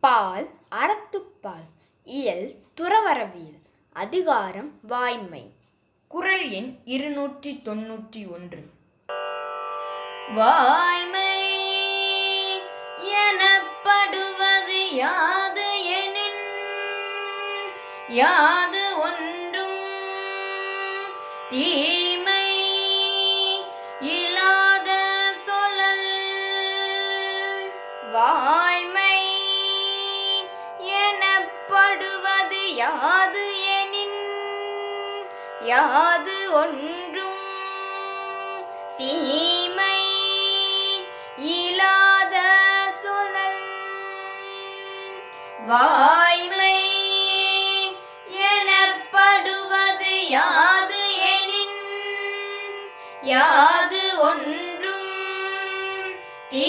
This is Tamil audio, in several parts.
பால் அறத்துப்பால் இயல் துறவரவியல் அதிகாரம் வாய்மை. குரல் எண் இருநூற்றி தொன்னூற்றி ஒன்று. வாய்மை எனப்படுவது யாது எனின் யாது ஒன்றும் தீ யாது எனின் யாது ஒன்றும் தீமை இலாத சொல்லல் வாய்மை எனப்படுவது யாது எனின் யாது ஒன்றும் தீ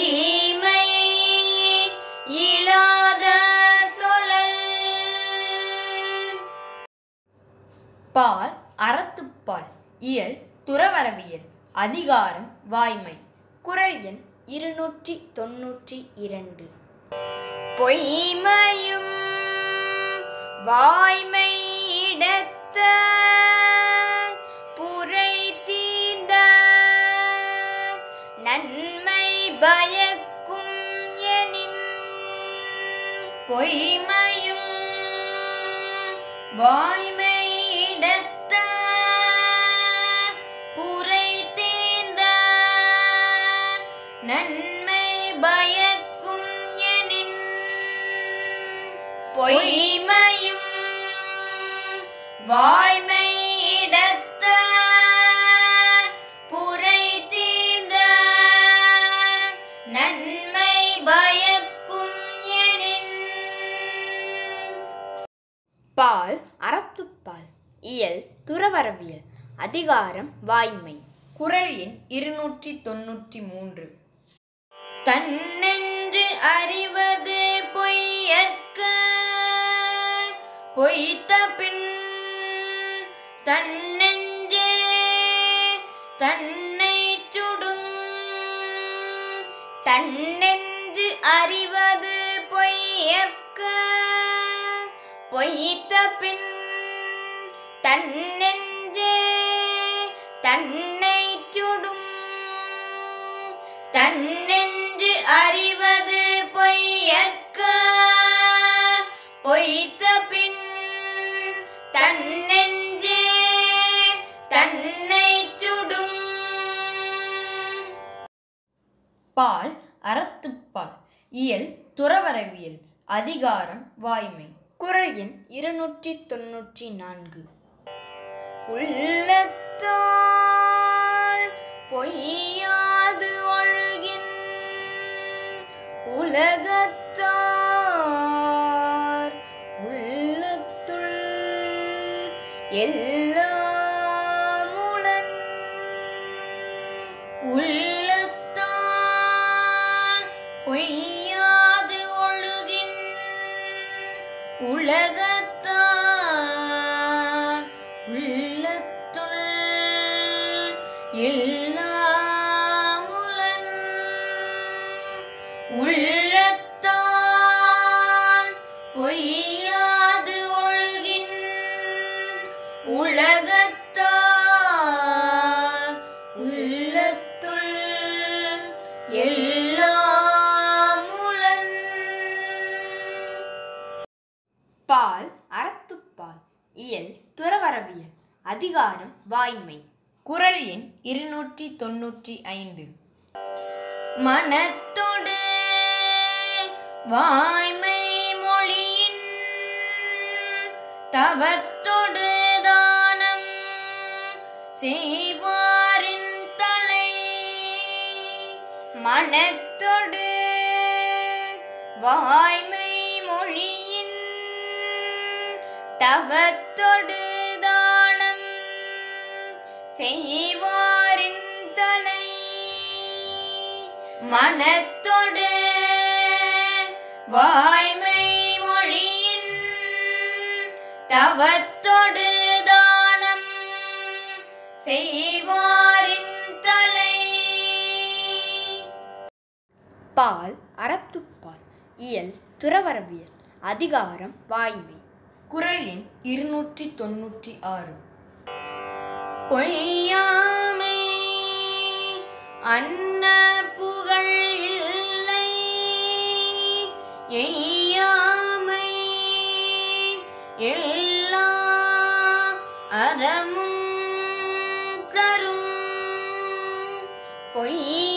பால் அறத்துப்பால் இயல் துறவரவியல் அதிகாரம் வாய்மை. குரல் எண் இருநூற்றி தொன்னூற்றி இரண்டு. பொய்மையும் வாய்மை இடத்த புரை தீந்த நன்மை பயக்கும் எனின் பொய்மையும் வாய்மை வாய்மை இடத்த புரை நன்மை பயக்கும் எனின். பால் அறத்துப்பால் இயல் துறவரவியல் அதிகாரம் வாய்மை. குறள் எண் இருநூற்றி தொன்னூற்றி மூன்று. தன்னென்று அறிவது பொய்யற்க பொய்த்த பின் தன்னெஞ்சே தன்னை சுடும். தன்னெஞ்சு அறிவது பொய்யற்க பொய்த்த பின் தன்னெஞ்சே தன்னை தன்னை சுடும். பால் அறத்துப்பால் இயல் துறவரவியல். அதிகாரம் வாய்மை. குரல் எண் இருநூற்றி தொன்னூற்றி நான்கு உள்ளத்தால் பொய்யாது ஒழுகின் உலகத் உலகத் வாய்மை. குரல் எண் இருநூற்றி தொன்னூற்றி ஐந்து. மனத்தொடு வாய்மை மொழியின் தவத்தொடு தானம் செய்வாரின் தலை. மனத்தொடு வாய்மை மொழியின் தவத்தொடு செய்வாரிந்தலை மனத்தொடு வாய்மை மொழியின் தவத்தொடு தானம் செய்வாரின்தலை பால் அறத்துப்பால் இயல் துறவரவியல் அதிகாரம் வாய்மை. குரலின் இருநூற்றி தொன்னூற்றி ஆறு. பொய்யாமை. அன்ன புகழ் இல்லை. எய்யாமை. எல்லா அறமும் தரும் பொய்யா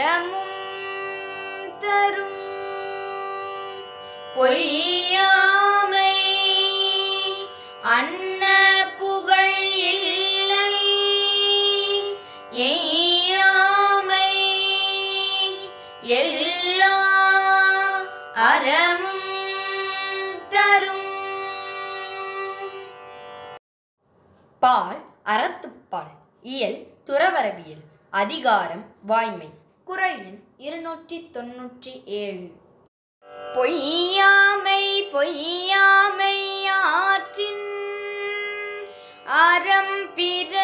வரமும் தரும் பொய்யாமை. அன்ன புகழ் இல்லை எய்யாமை. எல்லா அறமும் தரும். பால் அறத்துப்பால் இயல் துறவரவியல் அதிகாரம் வாய்மை. குரல் எண் இருநூற்றி தொன்னூற்றி ஏழு. பொய்யாமை பொய்யாமை ஆற்றின் அறம் பிற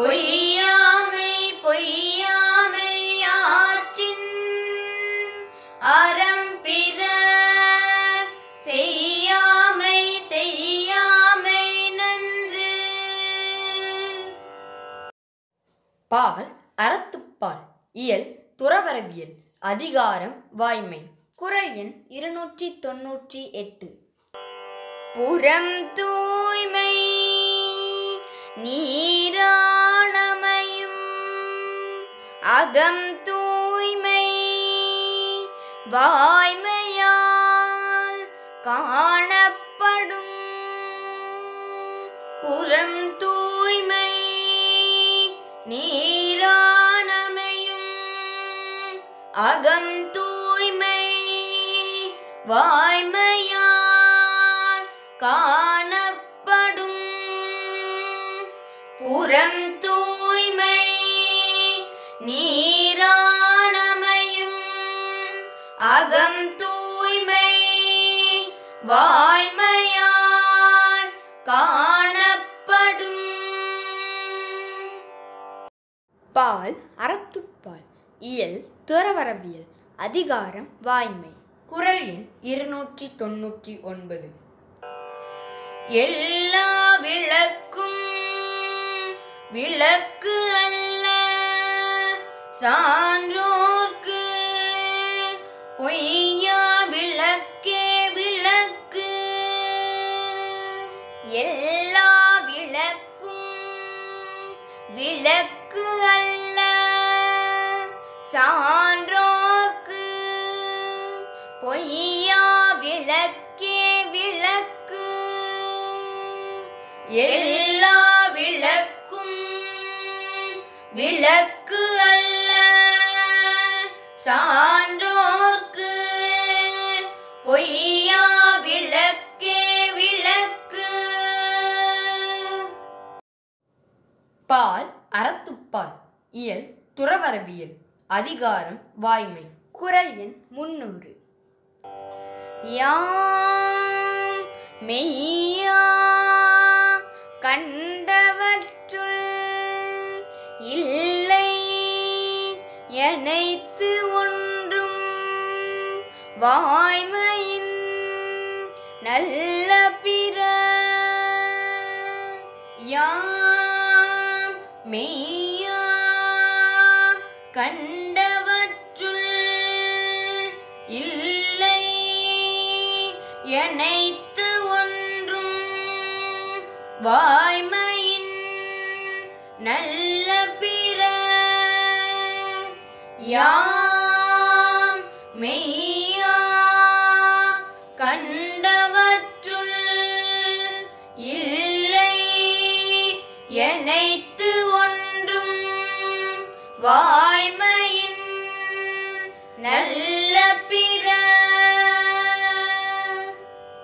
பொய்யாமை பொய்யாமை ஆற்றின் அறம் பிற செய்யாமை செய்யாமை நன்று. பால் அறத்துப்பால் இயல் துறவரவியல் அதிகாரம் வாய்மை. குரல் எண் இருநூற்றி தொன்னூற்றி எட்டு. புறம் தூய்மை நீரா அகம் தூய்மை வாய்மையால் காணப்படும். புறம் தூய்மை நீரானமையும் அகம் தூய்மை வாய்மையால் காணப்படும். புறம் தூய்மை நீரானமையும் அகம் தூய்மை வாய்மையால் காணப்படும். பால் அறத்துப்பால் இயல் துறவரவியல் அதிகாரம் வாய்மை. குரல் எண் இருநூற்றி தொன்னூற்றி ஒன்பது. எல்லா விளக்கும் விளக்கு அல்ல சான்றோர்க்கு பொய்யா விளக்கே விளக்கு. எல்லா விளக்கும் விளக்கு அல்ல. சான்றோர்க்கு பொய்யா விளக்கே விளக்கு. எல்லா விளக்கும் விளக்கு. சான்றோர்க்கு பொய்யா விளக்கே விளக்கு. பால் அறத்துப்பால் இயல் துறவரவியல் அதிகாரம் வாய்மை குரல் எண் முன்னூறு. யாம் மெய்யா கண்டவற்றுள் இல்லை வாய்மையின் நல்ல பிற யாம் மெய்யா கண்டவற்றுள் இல்லை எனைத்து ஒன்றும் வாய்மையின் நல்ல பிற யாம் மெய்